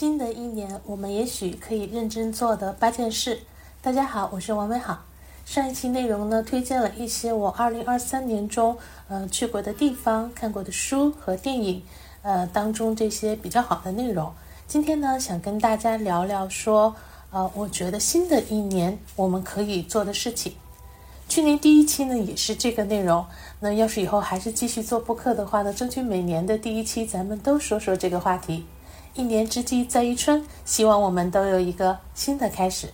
新的一年，我们也许可以认真做的八件事。大家好，我是王美好。上一期内容呢，推荐了一些我二零二三年中，呃，去过的地方、看过的书和电影，呃，当中这些比较好的内容。今天呢，想跟大家聊聊说，呃，我觉得新的一年我们可以做的事情。去年第一期呢，也是这个内容。那要是以后还是继续做播客的话呢，争取每年的第一期咱们都说说这个话题。一年之计在于春，希望我们都有一个新的开始。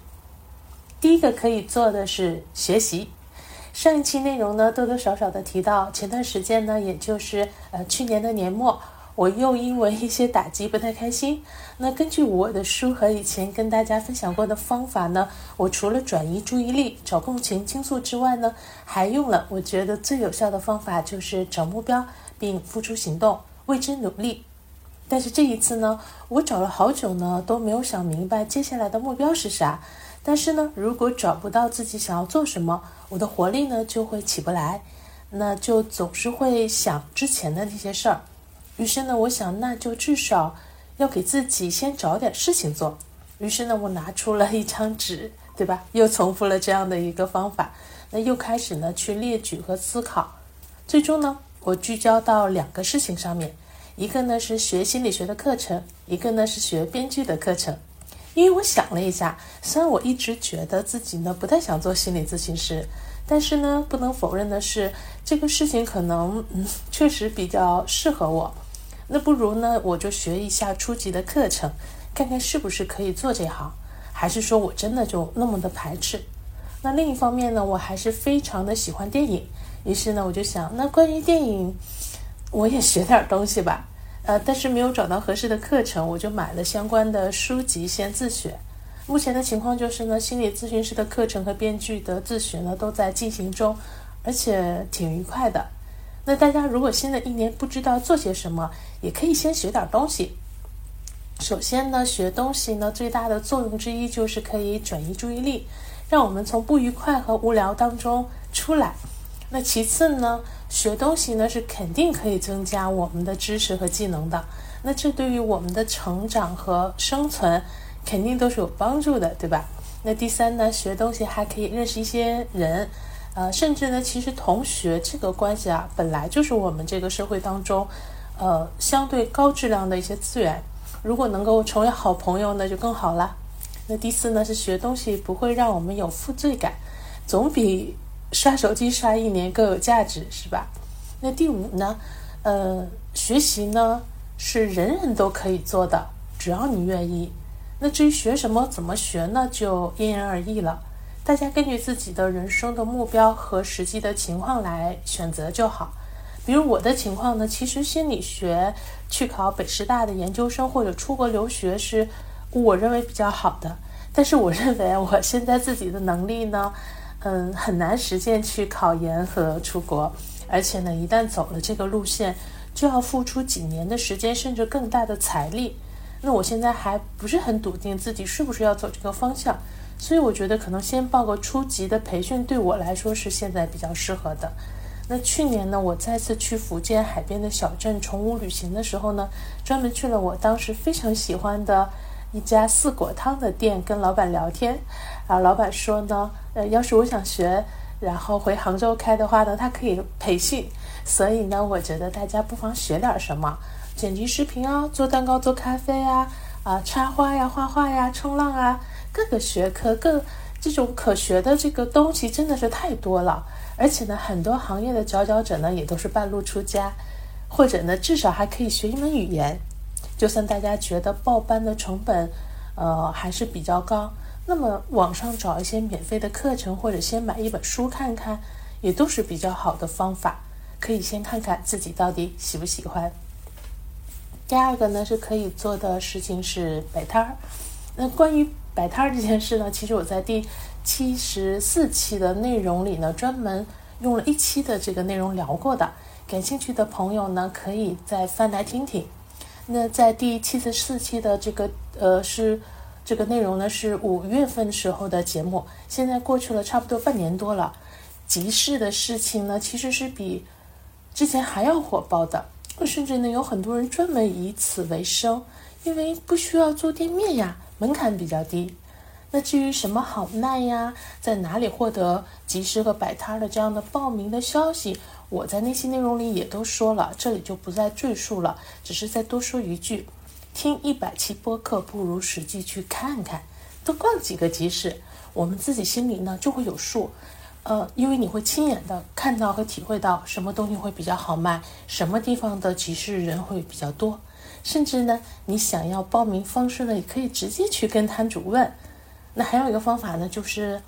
第一个可以做的是学习。上一期内容呢，多多少少的提到，前段时间呢，也就是呃去年的年末，我又因为一些打击不太开心。那根据我的书和以前跟大家分享过的方法呢，我除了转移注意力、找共情倾诉之外呢，还用了我觉得最有效的方法，就是找目标并付出行动，为之努力。但是这一次呢，我找了好久呢，都没有想明白接下来的目标是啥。但是呢，如果找不到自己想要做什么，我的活力呢就会起不来，那就总是会想之前的那些事儿。于是呢，我想那就至少要给自己先找点事情做。于是呢，我拿出了一张纸，对吧？又重复了这样的一个方法，那又开始呢去列举和思考。最终呢，我聚焦到两个事情上面，一个呢是学心理学的课程，一个呢是学编剧的课程。因为我想了一下，虽然我一直觉得自己呢不太想做心理咨询师，但是呢不能否认的是，这个事情可能嗯确实比较适合我。那不如呢我就学一下初级的课程，看看是不是可以做这行，还是说我真的就那么的排斥？那另一方面呢，我还是非常的喜欢电影，于是呢我就想，那关于电影，我也学点东西吧。呃，但是没有找到合适的课程，我就买了相关的书籍先自学。目前的情况就是呢，心理咨询师的课程和编剧的自学呢都在进行中，而且挺愉快的。那大家如果新的一年不知道做些什么，也可以先学点东西。首先呢，学东西呢最大的作用之一就是可以转移注意力，让我们从不愉快和无聊当中出来。那其次呢？学东西呢是肯定可以增加我们的知识和技能的，那这对于我们的成长和生存肯定都是有帮助的，对吧？那第三呢，学东西还可以认识一些人，呃，甚至呢，其实同学这个关系啊，本来就是我们这个社会当中，呃，相对高质量的一些资源，如果能够成为好朋友，那就更好了。那第四呢，是学东西不会让我们有负罪感，总比。刷手机刷一年更有价值，是吧？那第五呢？呃，学习呢是人人都可以做的，只要你愿意。那至于学什么、怎么学呢，就因人而异了。大家根据自己的人生的目标和实际的情况来选择就好。比如我的情况呢，其实心理学去考北师大的研究生或者出国留学是我认为比较好的。但是我认为我现在自己的能力呢？嗯，很难实现去考研和出国，而且呢，一旦走了这个路线，就要付出几年的时间，甚至更大的财力。那我现在还不是很笃定自己是不是要走这个方向，所以我觉得可能先报个初级的培训，对我来说是现在比较适合的。那去年呢，我再次去福建海边的小镇崇武旅行的时候呢，专门去了我当时非常喜欢的。一家四果汤的店，跟老板聊天，然后老板说呢，呃，要是我想学，然后回杭州开的话呢，他可以培训。所以呢，我觉得大家不妨学点什么，剪辑视频啊，做蛋糕、做咖啡啊，啊，插花呀、画画呀、冲浪啊，各个学科、各这种可学的这个东西真的是太多了。而且呢，很多行业的佼佼者呢，也都是半路出家，或者呢，至少还可以学一门语言。就算大家觉得报班的成本，呃还是比较高，那么网上找一些免费的课程，或者先买一本书看看，也都是比较好的方法。可以先看看自己到底喜不喜欢。第二个呢是可以做的事情是摆摊儿。那关于摆摊儿这件事呢，其实我在第七十四期的内容里呢，专门用了一期的这个内容聊过的。感兴趣的朋友呢，可以再翻来听听。那在第七十四期的这个呃是这个内容呢，是五月份时候的节目，现在过去了差不多半年多了，集市的事情呢其实是比之前还要火爆的，甚至呢有很多人专门以此为生，因为不需要做店面呀，门槛比较低。那至于什么好卖呀，在哪里获得集市和摆摊的这样的报名的消息，我在那些内容里也都说了，这里就不再赘述了，只是再多说一句：听一百期播客不如实际去看看，多逛几个集市，我们自己心里呢就会有数。呃，因为你会亲眼的看到和体会到什么东西会比较好卖，什么地方的集市人会比较多，甚至呢，你想要报名方式呢，也可以直接去跟摊主问。那还有一个方法呢，就是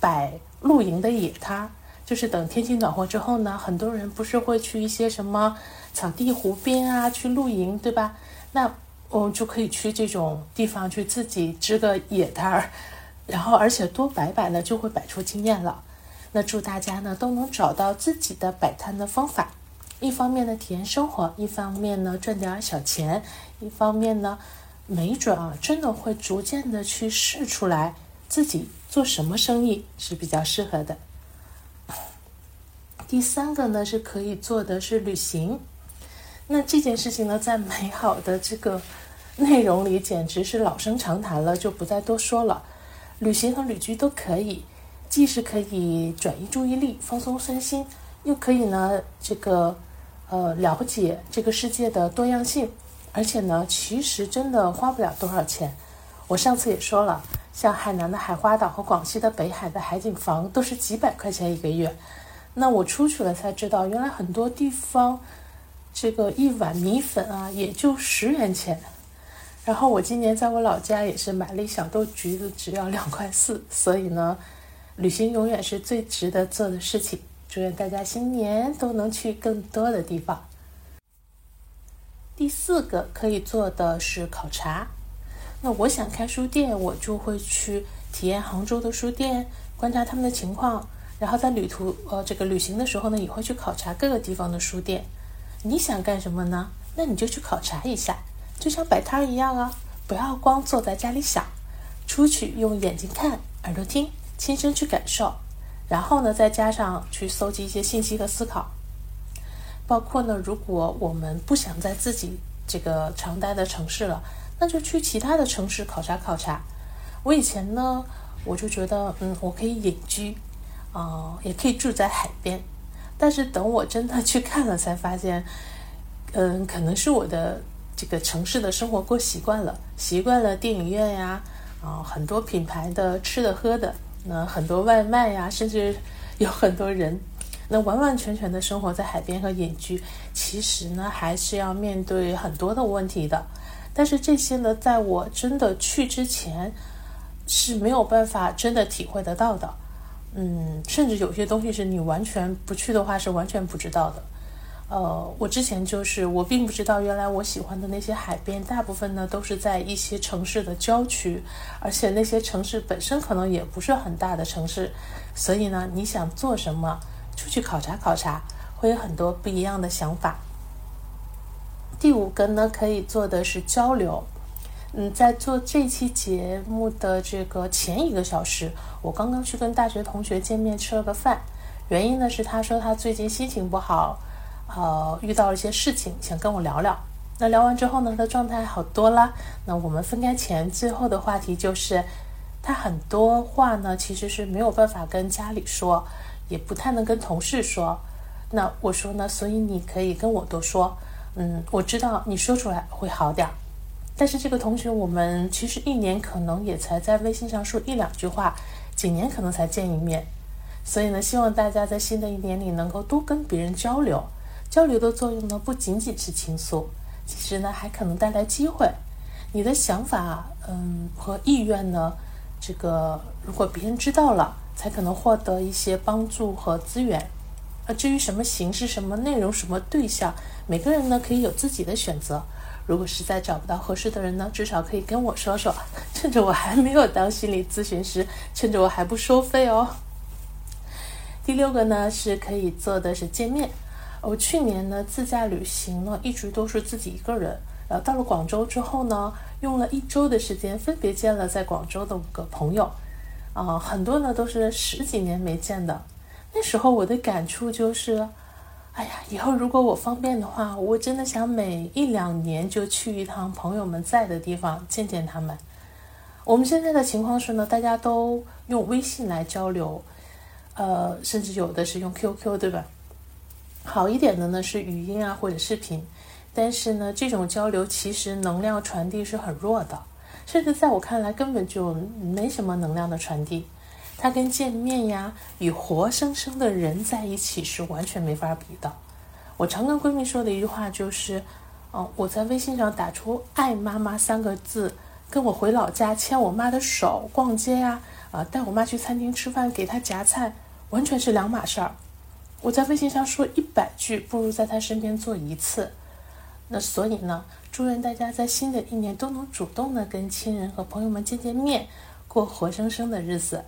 摆露营的野摊，就是等天气暖和之后呢，很多人不是会去一些什么草地、湖边啊去露营，对吧？那我们就可以去这种地方去自己支个野摊儿，然后而且多摆摆呢，就会摆出经验了。那祝大家呢都能找到自己的摆摊的方法，一方面呢体验生活，一方面呢赚点小钱，一方面呢，没准啊真的会逐渐的去试出来自己做什么生意是比较适合的。第三个呢是可以做的是旅行，那这件事情呢在美好的这个内容里简直是老生常谈了，就不再多说了。旅行和旅居都可以。既是可以转移注意力、放松身心，又可以呢，这个呃了解这个世界的多样性，而且呢，其实真的花不了多少钱。我上次也说了，像海南的海花岛和广西的北海的海景房都是几百块钱一个月。那我出去了才知道，原来很多地方这个一碗米粉啊也就十元钱。然后我今年在我老家也是买了一小兜橘子，只要两块四。所以呢。旅行永远是最值得做的事情。祝愿大家新年都能去更多的地方。第四个可以做的是考察。那我想开书店，我就会去体验杭州的书店，观察他们的情况。然后在旅途呃这个旅行的时候呢，也会去考察各个地方的书店。你想干什么呢？那你就去考察一下，就像摆摊一样啊！不要光坐在家里想，出去用眼睛看，耳朵听。亲身去感受，然后呢，再加上去搜集一些信息和思考，包括呢，如果我们不想在自己这个常待的城市了，那就去其他的城市考察考察。我以前呢，我就觉得，嗯，我可以隐居，啊，也可以住在海边。但是等我真的去看了，才发现，嗯，可能是我的这个城市的生活过习惯了，习惯了电影院呀，啊，很多品牌的吃的喝的。那很多外卖呀，甚至有很多人，那完完全全的生活在海边和隐居，其实呢还是要面对很多的问题的。但是这些呢，在我真的去之前是没有办法真的体会得到的。嗯，甚至有些东西是你完全不去的话，是完全不知道的。呃，我之前就是我并不知道，原来我喜欢的那些海边，大部分呢都是在一些城市的郊区，而且那些城市本身可能也不是很大的城市，所以呢，你想做什么，出去考察考察，会有很多不一样的想法。第五个呢，可以做的是交流。嗯，在做这期节目的这个前一个小时，我刚刚去跟大学同学见面吃了个饭，原因呢是他说他最近心情不好。呃，遇到了一些事情，想跟我聊聊。那聊完之后呢，他状态好多了。那我们分开前最后的话题就是，他很多话呢，其实是没有办法跟家里说，也不太能跟同事说。那我说呢，所以你可以跟我多说。嗯，我知道你说出来会好点儿。但是这个同学，我们其实一年可能也才在微信上说一两句话，几年可能才见一面。所以呢，希望大家在新的一年里能够多跟别人交流。交流的作用呢，不仅仅是倾诉，其实呢，还可能带来机会。你的想法，嗯，和意愿呢，这个如果别人知道了，才可能获得一些帮助和资源。而至于什么形式、什么内容、什么对象，每个人呢可以有自己的选择。如果实在找不到合适的人呢，至少可以跟我说说，趁着我还没有当心理咨询师，趁着我还不收费哦。第六个呢，是可以做的是见面。我去年呢自驾旅行呢，一直都是自己一个人。然后到了广州之后呢，用了一周的时间，分别见了在广州的五个朋友，啊，很多呢都是十几年没见的。那时候我的感触就是，哎呀，以后如果我方便的话，我真的想每一两年就去一趟朋友们在的地方见见他们。我们现在的情况是呢，大家都用微信来交流，呃，甚至有的是用 QQ，对吧？好一点的呢是语音啊或者视频，但是呢，这种交流其实能量传递是很弱的，甚至在我看来根本就没什么能量的传递。它跟见面呀，与活生生的人在一起是完全没法比的。我常跟闺蜜说的一句话就是：，嗯，我在微信上打出“爱妈妈”三个字，跟我回老家牵我妈的手、逛街呀，啊，带我妈去餐厅吃饭，给她夹菜，完全是两码事儿。我在微信上说一百句，不如在她身边做一次。那所以呢，祝愿大家在新的一年都能主动的跟亲人和朋友们见见面，过活生生的日子。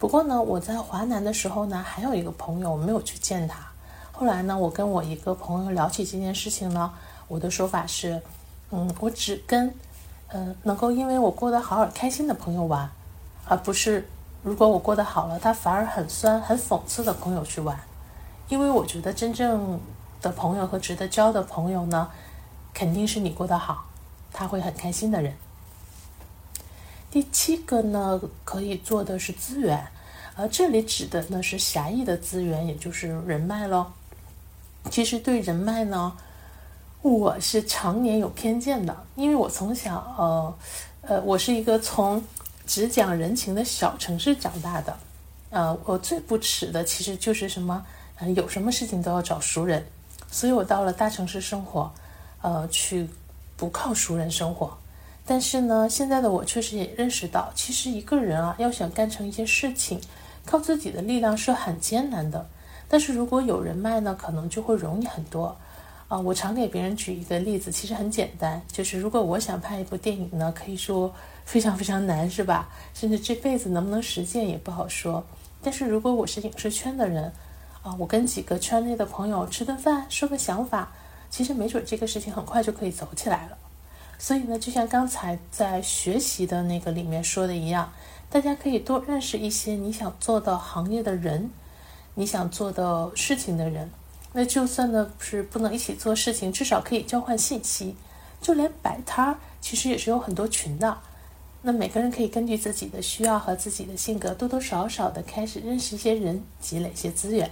不过呢，我在华南的时候呢，还有一个朋友，我没有去见他。后来呢，我跟我一个朋友聊起这件事情呢，我的说法是，嗯，我只跟，嗯，能够因为我过得好而开心的朋友玩，而不是如果我过得好了，他反而很酸、很讽刺的朋友去玩。因为我觉得真正的朋友和值得交的朋友呢，肯定是你过得好，他会很开心的人。第七个呢，可以做的是资源，而这里指的呢是狭义的资源，也就是人脉咯。其实对人脉呢，我是常年有偏见的，因为我从小呃呃，我是一个从只讲人情的小城市长大的，呃，我最不耻的其实就是什么，有什么事情都要找熟人，所以我到了大城市生活，呃，去不靠熟人生活。但是呢，现在的我确实也认识到，其实一个人啊，要想干成一些事情，靠自己的力量是很艰难的。但是如果有人脉呢，可能就会容易很多。啊，我常给别人举一个例子，其实很简单，就是如果我想拍一部电影呢，可以说非常非常难，是吧？甚至这辈子能不能实现也不好说。但是如果我是影视圈的人，啊，我跟几个圈内的朋友吃顿饭，说个想法，其实没准这个事情很快就可以走起来了。所以呢，就像刚才在学习的那个里面说的一样，大家可以多认识一些你想做的行业的人，你想做的事情的人。那就算呢是不能一起做事情，至少可以交换信息。就连摆摊儿，其实也是有很多群的。那每个人可以根据自己的需要和自己的性格，多多少少的开始认识一些人，积累一些资源。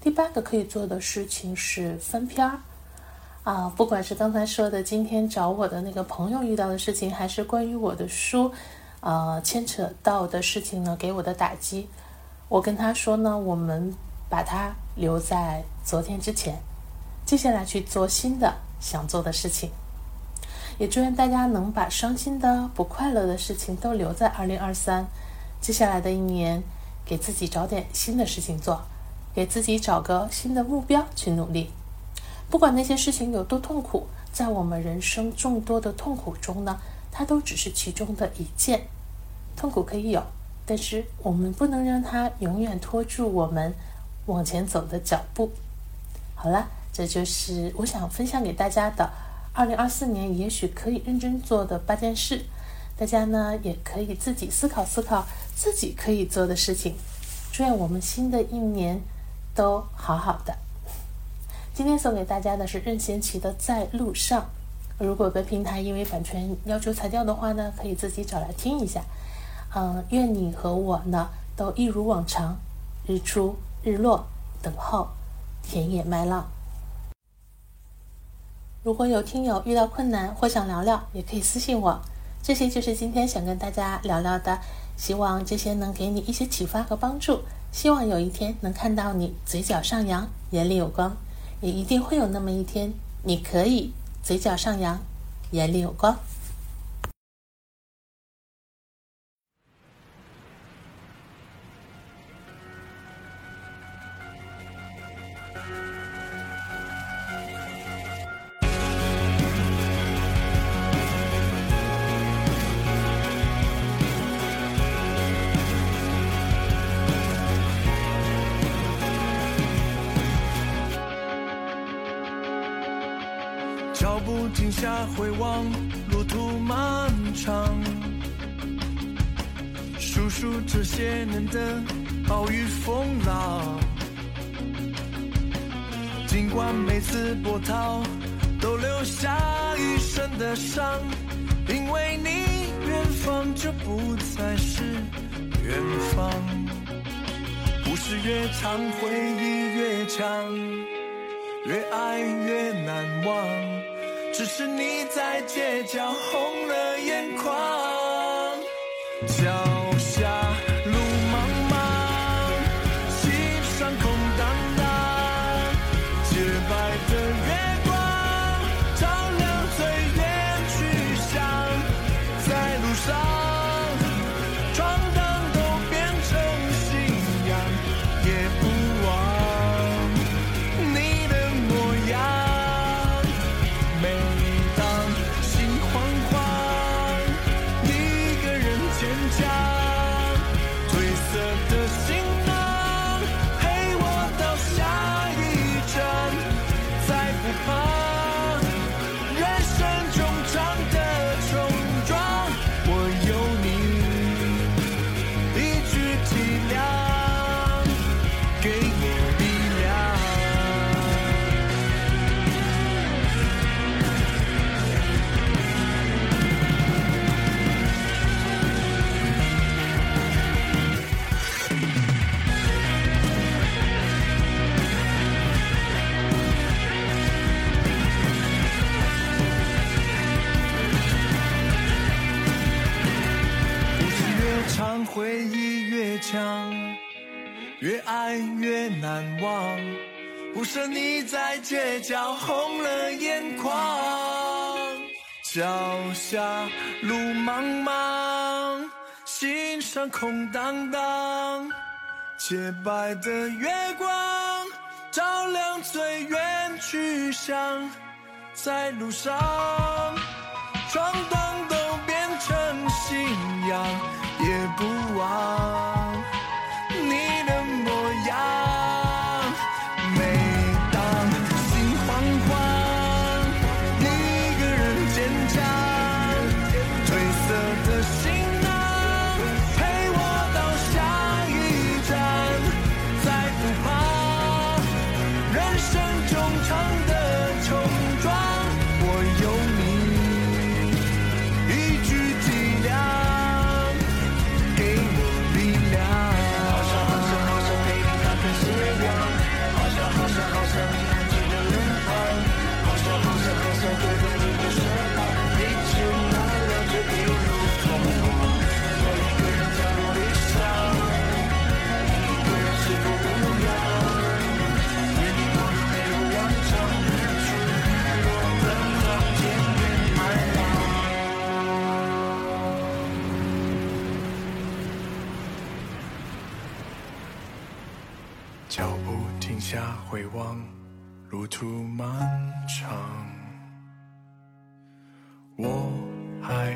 第八个可以做的事情是翻篇儿。啊，不管是刚才说的今天找我的那个朋友遇到的事情，还是关于我的书，呃，牵扯到的事情呢，给我的打击，我跟他说呢，我们把它留在昨天之前，接下来去做新的想做的事情。也祝愿大家能把伤心的、不快乐的事情都留在二零二三，接下来的一年，给自己找点新的事情做，给自己找个新的目标去努力。不管那些事情有多痛苦，在我们人生众多的痛苦中呢，它都只是其中的一件。痛苦可以有，但是我们不能让它永远拖住我们往前走的脚步。好了，这就是我想分享给大家的二零二四年也许可以认真做的八件事。大家呢也可以自己思考思考自己可以做的事情。祝愿我们新的一年都好好的。今天送给大家的是任贤齐的《在路上》。如果本平台因为版权要求裁掉的话呢，可以自己找来听一下。嗯，愿你和我呢都一如往常，日出日落，等候田野麦浪。如果有听友遇到困难或想聊聊，也可以私信我。这些就是今天想跟大家聊聊的，希望这些能给你一些启发和帮助。希望有一天能看到你嘴角上扬，眼里有光。也一定会有那么一天，你可以嘴角上扬，眼里有光。停下回望，路途漫长，数数这些年的暴雨风浪，尽管每次波涛都留下一身的伤，因为你远方就不再是远方。故事越长，回忆越强，越爱越难忘。只是你在街角红了眼眶，爱越难忘。不舍你在街角红了眼眶，脚下路茫茫，心上空荡荡，洁白的月光照亮最远去向，在路上。闯荡都变成信仰，也不忘脚步停下，回望，路途漫长，我还